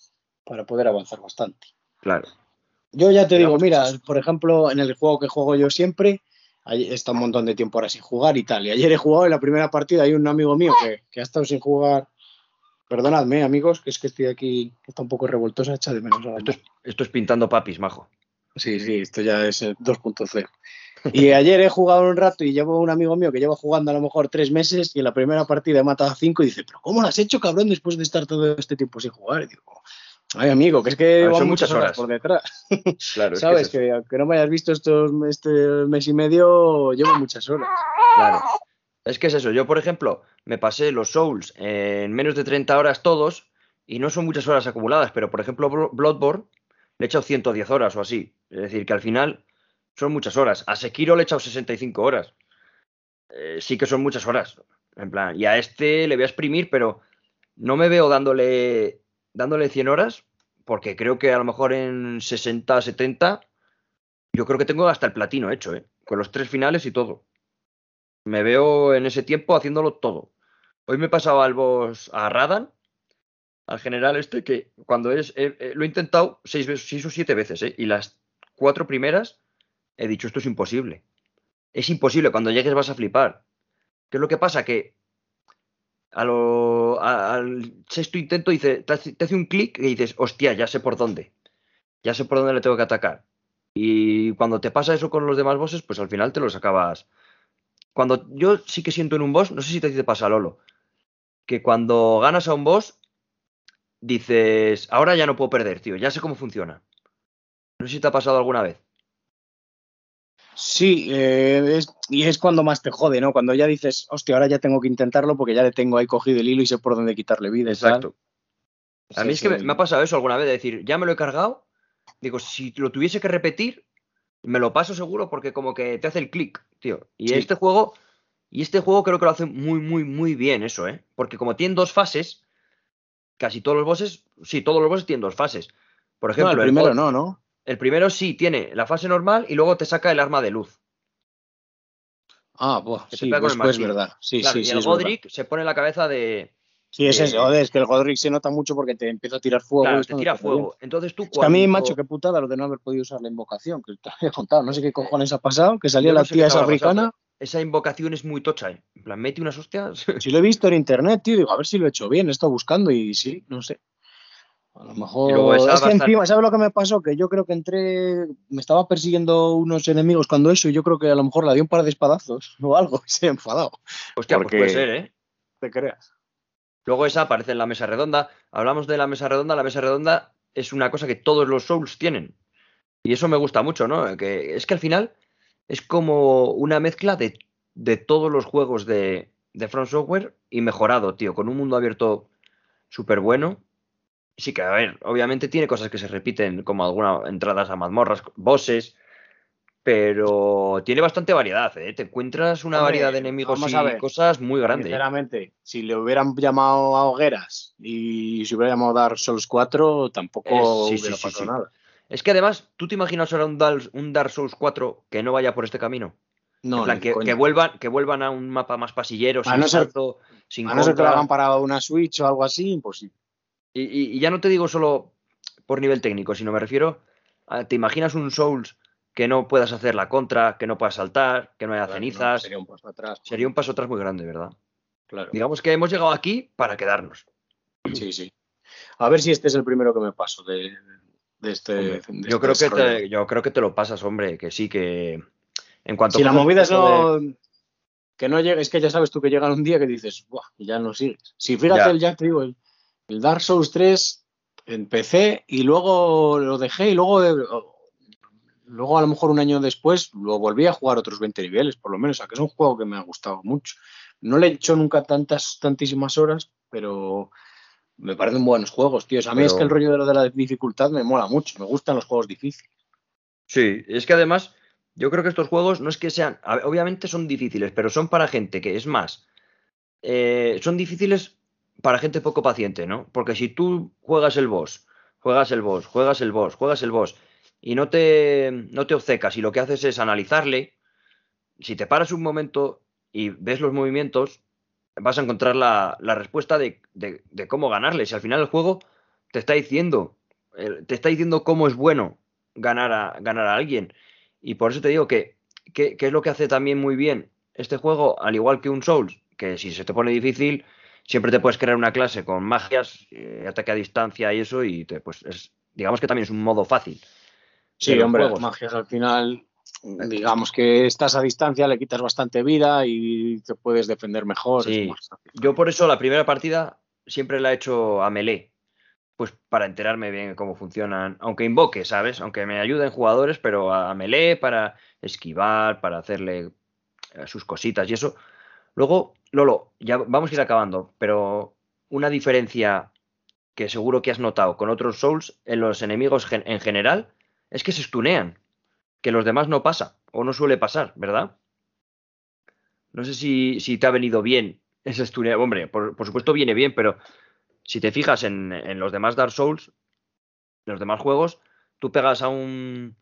para poder avanzar bastante. Claro. Yo ya te digo, mira, por ejemplo, en el juego que juego yo siempre, está un montón de tiempo ahora sin jugar y tal. Y ayer he jugado en la primera partida, hay un amigo mío que, ha estado sin jugar. Perdonadme, amigos, que es que estoy aquí, que está un poco revoltosa, hecha de menos. Esto es, esto es pintando papis, majo. Sí, sí, esto ya es 2.0. Y ayer he jugado un rato y llevo un amigo mío que lleva jugando a lo mejor tres meses y en la primera partida he matado a cinco y dice, pero ¿cómo lo has hecho, cabrón, después de estar todo este tiempo sin jugar? Y digo, ay, amigo, que es que son muchas horas. por detrás. Claro, Sabes que, aunque no me hayas visto estos, este mes y medio, llevo muchas horas. Claro. Es que es eso. Yo, por ejemplo, me pasé los Souls en menos de 30 horas todos y no son muchas horas acumuladas, pero por ejemplo, Bloodborne le he echado 110 horas o así. Es decir, que al final son muchas horas. A Sekiro le he echado 65 horas. Eh, sí que son muchas horas. En plan, y a este le voy a exprimir, pero no me veo dándole, dándole 100 horas, porque creo que a lo mejor en 60, 70, yo creo que tengo hasta el platino hecho, ¿eh? con los tres finales y todo. Me veo en ese tiempo haciéndolo todo. Hoy me he pasado al boss, a Radan, al general este, que cuando es, lo he intentado seis, seis o siete veces, ¿eh? y las cuatro primeras he dicho, esto es imposible. Es imposible, cuando llegues vas a flipar. ¿Qué es lo que pasa? Que a lo, al sexto intento dice, te hace, un clic y dices, hostia, ya sé por dónde. Ya sé por dónde le tengo que atacar. Y cuando te pasa eso con los demás bosses, pues al final te los acabas. Cuando yo sí que siento en un boss, no sé si te, pasa, Lolo, que cuando ganas a un boss, dices, ahora ya no puedo perder, tío, ya sé cómo funciona. No sé si te ha pasado alguna vez. Sí, eh, y es cuando más te jode, ¿no? Cuando ya dices, hostia, ahora ya tengo que intentarlo porque ya le tengo ahí cogido el hilo y sé por dónde quitarle vida. Exacto. A mí es que me, ha pasado eso alguna vez, de decir, ya me lo he cargado, digo, si lo tuviese que repetir, me lo paso seguro porque como que te hace el clic, tío. Y este juego, y este juego creo que lo hace muy, muy, muy bien eso, ¿eh? Porque como tiene dos fases, casi todos los bosses, sí, todos los bosses tienen dos fases. Por ejemplo, el primero no, ¿no? El primero sí tiene la fase normal y luego te saca el arma de luz. Ah, pues sí, pues, pues, es verdad. Sí, sí, y el Godric se pone la cabeza de. Sí, es eso. es que el Godric se nota mucho porque te empieza a tirar fuego. Claro, te tira fuego. Entonces tú. Cuando... a mí, macho, qué putada lo de no haber podido usar la invocación, que te había contado. No sé qué cojones ha pasado, que salía la tía esa africana. Esa invocación es muy tocha, ¿eh? En plan, mete unas hostias. Sí, lo he visto en internet, tío. Digo, a ver si lo he hecho bien. He estado buscando y sí, no sé. A lo mejor. Es que encima, ¿sabes lo que me pasó? Que yo creo que entré. Me estaba persiguiendo unos enemigos cuando eso, y yo creo que a lo mejor la di un par de espadazos o algo, y se ha enfadado. Hostia, pues puede ser, ¿eh? Te creas. Luego esa aparece en la mesa redonda. Hablamos de la mesa redonda. La mesa redonda es una cosa que todos los Souls tienen. Y eso me gusta mucho, ¿no? Que es que al final es como una mezcla de, de todos los juegos de, de Front Software y mejorado, tío, con un mundo abierto súper bueno sí que, a ver, obviamente tiene cosas que se repiten, como algunas entradas a mazmorras, bosses, pero tiene bastante variedad, ¿eh? Te encuentras una variedad de enemigos y cosas muy grandes. Sinceramente, si le hubieran llamado a Hogueras y se hubiera llamado Dark Souls 4, tampoco hubiera pasado nada. Es que además, ¿tú te imaginas ahora un Dark, un Dark Souls 4 que no vaya por este camino? No, en plan, que, vuelvan, que vuelvan a un mapa más pasillero, sin no ser, sin a no ser que lo hagan para una Switch o algo así, imposible. Y, ya no te digo solo por nivel técnico, sino me refiero a, ¿te imaginas un Souls que no puedas hacer la contra, que no puedas saltar, que no haya cenizas? sería un paso atrás. Sería un paso atrás muy grande, ¿verdad? Claro. Digamos que hemos llegado aquí para quedarnos. Sí, sí. A ver si este es el primero que me paso de, este. yo, creo que te, yo creo que te lo pasas, hombre, que sí, que en cuanto si la movida es no, que no llegue, es que ya sabes tú que llega un día que dices, Buah, ya no sigues. Si fíjate el ya te digo, el, el Dark Souls 3 empecé y luego lo dejé y luego, eh, luego a lo mejor un año después lo volví a jugar otros 20 niveles, por lo menos, o sea, que es un juego que me ha gustado mucho. No le he hecho nunca tantas, tantísimas horas, pero me parecen buenos juegos, tío. a mí es que el rollo de lo de la dificultad me mola mucho, me gustan los juegos difíciles. Sí, es que además yo creo que estos juegos no es que sean, obviamente son difíciles, pero son para gente que es más, eh, son difíciles para gente poco paciente, ¿no? Porque si tú juegas el boss, juegas el boss, juegas el boss, juegas el boss y no te, no te obcecas y lo que haces es analizarle, si te paras un momento y ves los movimientos, vas a encontrar la, respuesta de, cómo ganarle. Si al final el juego te está diciendo, te está diciendo cómo es bueno ganar a, ganar a alguien. Y por eso te digo que, que, es lo que hace también muy bien este juego, al igual que un Souls, que si se te pone difícil, siempre te puedes crear una clase con magias, eh, ataque a distancia y eso, y te, pues es, digamos que también es un modo fácil. Sí, hombre, magias al final, digamos que estás a distancia, le quitas bastante vida y te puedes defender mejor. Sí. Yo por eso la primera partida siempre la he hecho a melee, pues para enterarme bien cómo funcionan, aunque invoque, ¿sabes? Aunque me ayuden jugadores, pero a melee para esquivar, para hacerle eh, sus cositas y eso. Luego, Lolo, ya vamos a ir acabando, pero una diferencia que seguro que has notado con otros Souls en los enemigos en general es que se stunean, que los demás no pasa o no suele pasar, ¿verdad? No sé si, te ha venido bien ese stuneo. Hombre, por, supuesto viene bien, pero si te fijas en, en, los demás Dark Souls, en los demás juegos, tú pegas a un,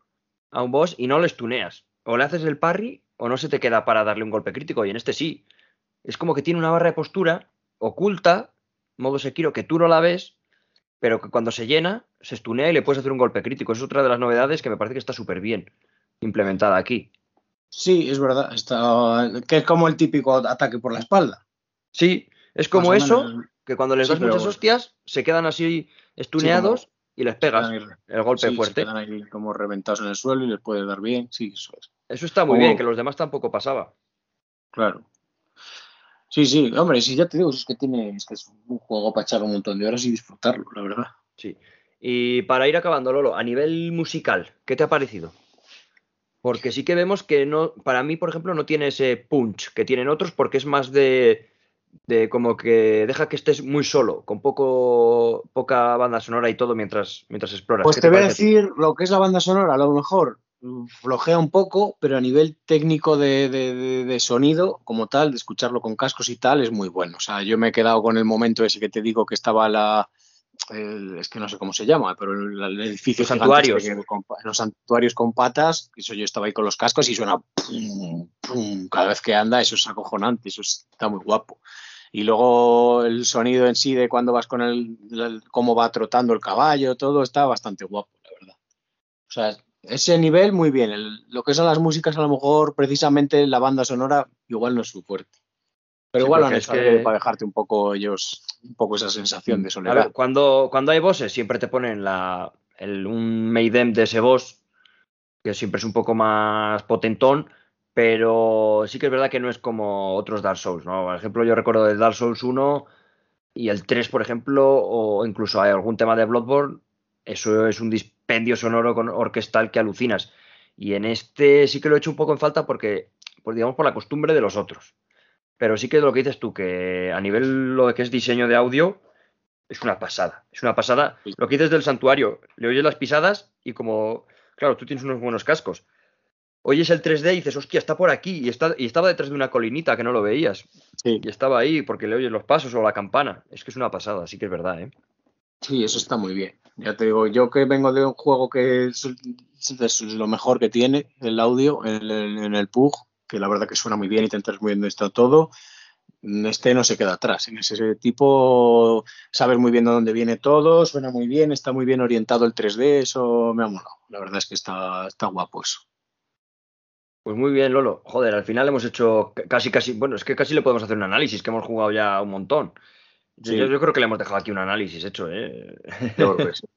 a un boss y no le stuneas. O le haces el parry o no se te queda para darle un golpe crítico. Y en este sí. Es como que tiene una barra de postura oculta, modo Sekiro, que tú no la ves, pero que cuando se llena, se estunea y le puedes hacer un golpe crítico. Es otra de las novedades que me parece que está súper bien implementada aquí. Sí, es verdad. Está, que es como el típico ataque por la espalda. Sí, es como eso, que cuando les das muchas hostias, se quedan así estuneados y les pegas el golpe fuerte. Se quedan ahí como reventados en el suelo y les puedes dar bien. Sí, eso es. Eso está muy bien, que los demás tampoco pasaba. Claro. Sí, sí, hombre, sí, ya te digo, es que tiene, es que es un juego para echar un montón de horas y disfrutarlo, la verdad. Sí. Y para ir acabando, Lolo, a nivel musical, ¿qué te ha parecido? Porque sí que vemos que no, para mí, por ejemplo, no tiene ese punch que tienen otros, porque es más de, de como que deja que estés muy solo, con poco, poca banda sonora y todo mientras, mientras exploras. Pues te, voy a decir lo que es la banda sonora, a lo mejor flojea un poco, pero a nivel técnico de, sonido, como tal, de escucharlo con cascos y tal, es muy bueno. O sea, yo me he quedado con el momento ese que te digo que estaba la. es que no sé cómo se llama, pero el, edificio. Los santuarios. los santuarios con patas, eso yo estaba ahí con los cascos y suena. cada vez que anda, eso es acojonante, eso está muy guapo. Y luego el sonido en sí de cuando vas con el, el cómo va trotando el caballo, todo está bastante guapo, la verdad. O sea, ese nivel, muy bien. lo que son las músicas, a lo mejor, precisamente la banda sonora, igual no es su fuerte. Pero igual es que... para dejarte un poco ellos, un poco esa sensación de soledad. cuando, cuando hay bosses, siempre te ponen la, el, un Maidem de ese boss, que siempre es un poco más potentón, pero sí que es verdad que no es como otros Dark Souls, ¿no? Por ejemplo, yo recuerdo de Dark Souls 1 y el 3, por ejemplo, o incluso hay algún tema de Bloodborne, eso es un dispendio sonoro con orquestal que alucinas. Y en este sí que lo he hecho un poco en falta porque, pues digamos, por la costumbre de los otros. Pero sí que lo que dices tú, que a nivel lo que es diseño de audio, es una pasada. Es una pasada. Lo que dices del santuario, le oyes las pisadas y como, claro, tú tienes unos buenos cascos. Oyes el 3D y dices, hostia, está por aquí. Y, está, y estaba detrás de una colinita que no lo veías. Y estaba ahí porque le oyes los pasos o la campana. Es que es una pasada, sí que es verdad, ¿eh? Sí, eso está muy bien. Ya te digo, yo que vengo de un juego que es, lo mejor que tiene, el audio en el, PUG, que la verdad que suena muy bien y te entras muy bien esto todo, este no se queda atrás. En ese tipo sabes muy bien de dónde viene todo, suena muy bien, está muy bien orientado el 3D, eso me ha molado. La verdad es que está, está guapo eso. Pues muy bien, Lolo. Joder, al final hemos hecho casi, casi, bueno, es que casi le podemos hacer un análisis, que hemos jugado ya un montón. Yo, creo que le hemos dejado aquí un análisis hecho, ¿eh?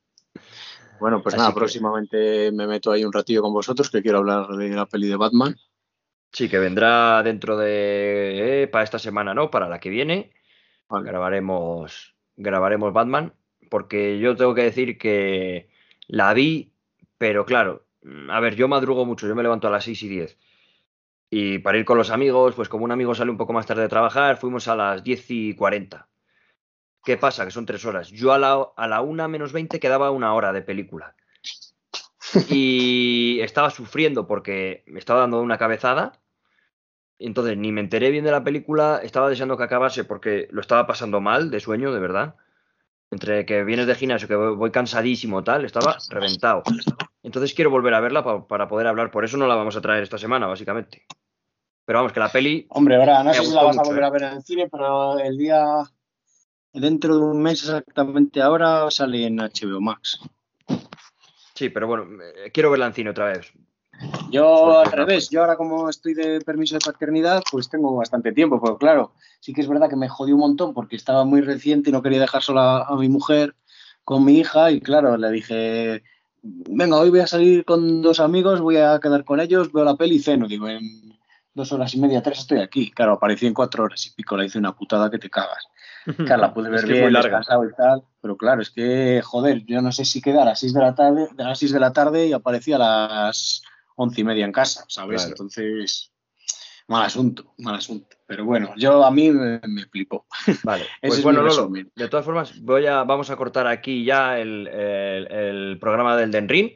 Bueno, pues nada, próximamente me meto ahí un ratillo con vosotros que quiero hablar de la peli de Batman. Sí, que vendrá dentro de. Eh, para esta semana, ¿no? Para la que viene. Grabaremos, grabaremos Batman. Porque yo tengo que decir que la vi, pero claro, a ver, yo madrugo mucho, yo me levanto a las 6 y 10. Y para ir con los amigos, pues como un amigo sale un poco más tarde de trabajar, fuimos a las 10 y 40. ¿Qué pasa? Que son tres horas. Yo a la, a la una menos veinte quedaba una hora de película. Y estaba sufriendo porque me estaba dando una cabezada. entonces ni me enteré bien de la película, estaba deseando que acabase porque lo estaba pasando mal de sueño, de verdad. Entre que vienes de gimnasio, que voy cansadísimo, tal, estaba reventado. Entonces quiero volver a verla para poder hablar, por eso no la vamos a traer esta semana, básicamente. Pero vamos, que la peli. Hombre, ahora no sé si la vas a volver a ver en el cine, pero el día. Dentro de un mes exactamente ahora sale en HBO Max. Sí, pero bueno, quiero verla en cine otra vez. Yo al revés, yo ahora como estoy de permiso de paternidad, pues tengo bastante tiempo, pero claro, sí que es verdad que me jodió un montón porque estaba muy reciente y no quería dejar sola a mi mujer con mi hija y claro, le dije, venga, hoy voy a salir con dos amigos, voy a quedar con ellos, veo la peli y ceno, digo, en dos horas y media, tres estoy aquí. Claro, aparecí en cuatro horas y pico, la hice una putada que te cagas. Claro, la pude ver bien, descansado y tal, pero claro, es que, joder, yo no sé si queda a las seis de la tarde, a las de la tarde y aparecía a las once y media en casa, ¿sabes? Entonces, mal asunto, mal asunto. Pero bueno, yo a mí me, flipó. Vale, pues bueno, Lolo, de todas formas, voy a, vamos a cortar aquí ya el, programa del Denrin.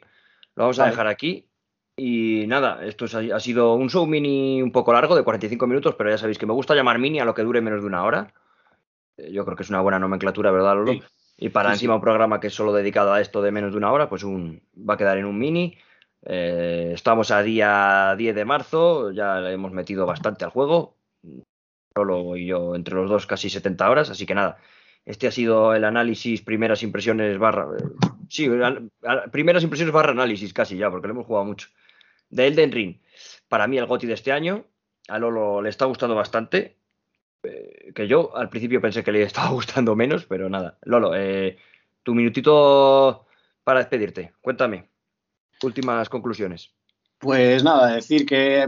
Lo vamos a dejar aquí. Y nada, esto ha sido un show mini un poco largo, de 45 minutos, pero ya sabéis que me gusta llamar mini a lo que dure menos de una hora. Eh, yo creo que es una buena nomenclatura, ¿verdad, Lolo? Y para encima un programa que es solo dedicado a esto de menos de una hora, pues un, va a quedar en un mini. Eh, estamos a día 10 de marzo, ya le hemos metido bastante al juego, solo y yo entre los dos casi 70 horas, así que nada, este ha sido el análisis, primeras impresiones barra... Sí, primeras impresiones barra análisis casi ya, porque lo hemos jugado mucho. De Elden Ring, para mí el GOTI de este año, a Lolo le está gustando bastante, eh, que yo al principio pensé que le estaba gustando menos, pero nada. Lolo, eh, tu minutito para despedirte, cuéntame últimas conclusiones. Pues nada, decir que,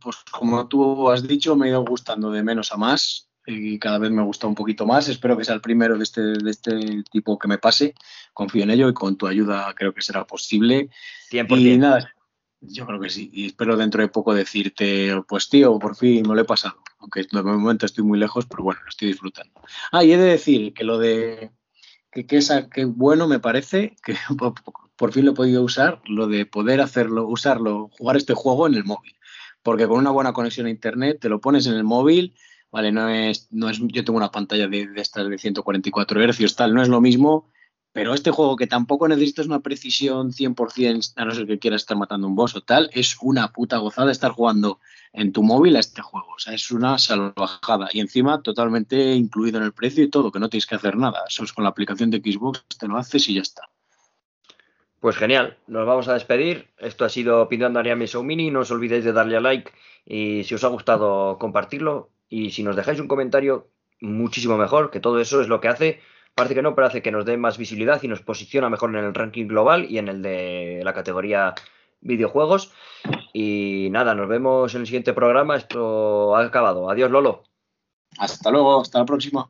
pues como tú has dicho, me ha ido gustando de menos a más y cada vez me gusta un poquito más. Espero que sea el primero de este, de este tipo que me pase. Confío en ello y con tu ayuda creo que será posible. 100%. Y nada, yo creo que sí. Y espero dentro de poco decirte, pues tío, por fin me lo he pasado. Aunque de momento estoy muy lejos, pero bueno, lo estoy disfrutando. Ah, y he de decir que lo de que, que, esa, que bueno me parece que por fin lo he podido usar, lo de poder hacerlo, usarlo, jugar este juego en el móvil. Porque con una buena conexión a internet te lo pones en el móvil, vale, no es, no es yo tengo una pantalla de, de estas de 144 Hz, tal, no es lo mismo, pero este juego que tampoco necesitas una precisión 100%, a no ser que quieras estar matando un boss o tal, es una puta gozada estar jugando en tu móvil a este juego. O sea, es una salvajada. Y encima totalmente incluido en el precio y todo, que no tienes que hacer nada. Eso es con la aplicación de Xbox, te lo haces y ya está. Pues genial, nos vamos a despedir. Esto ha sido Pintando Ariami Show Mini. No os olvidéis de darle a like y si os ha gustado compartirlo. Y si nos dejáis un comentario, muchísimo mejor, que todo eso es lo que hace. Parece que no, pero hace que nos dé más visibilidad y nos posiciona mejor en el ranking global y en el de la categoría videojuegos. Y nada, nos vemos en el siguiente programa. Esto ha acabado. Adiós, Lolo. Hasta luego, hasta la próxima.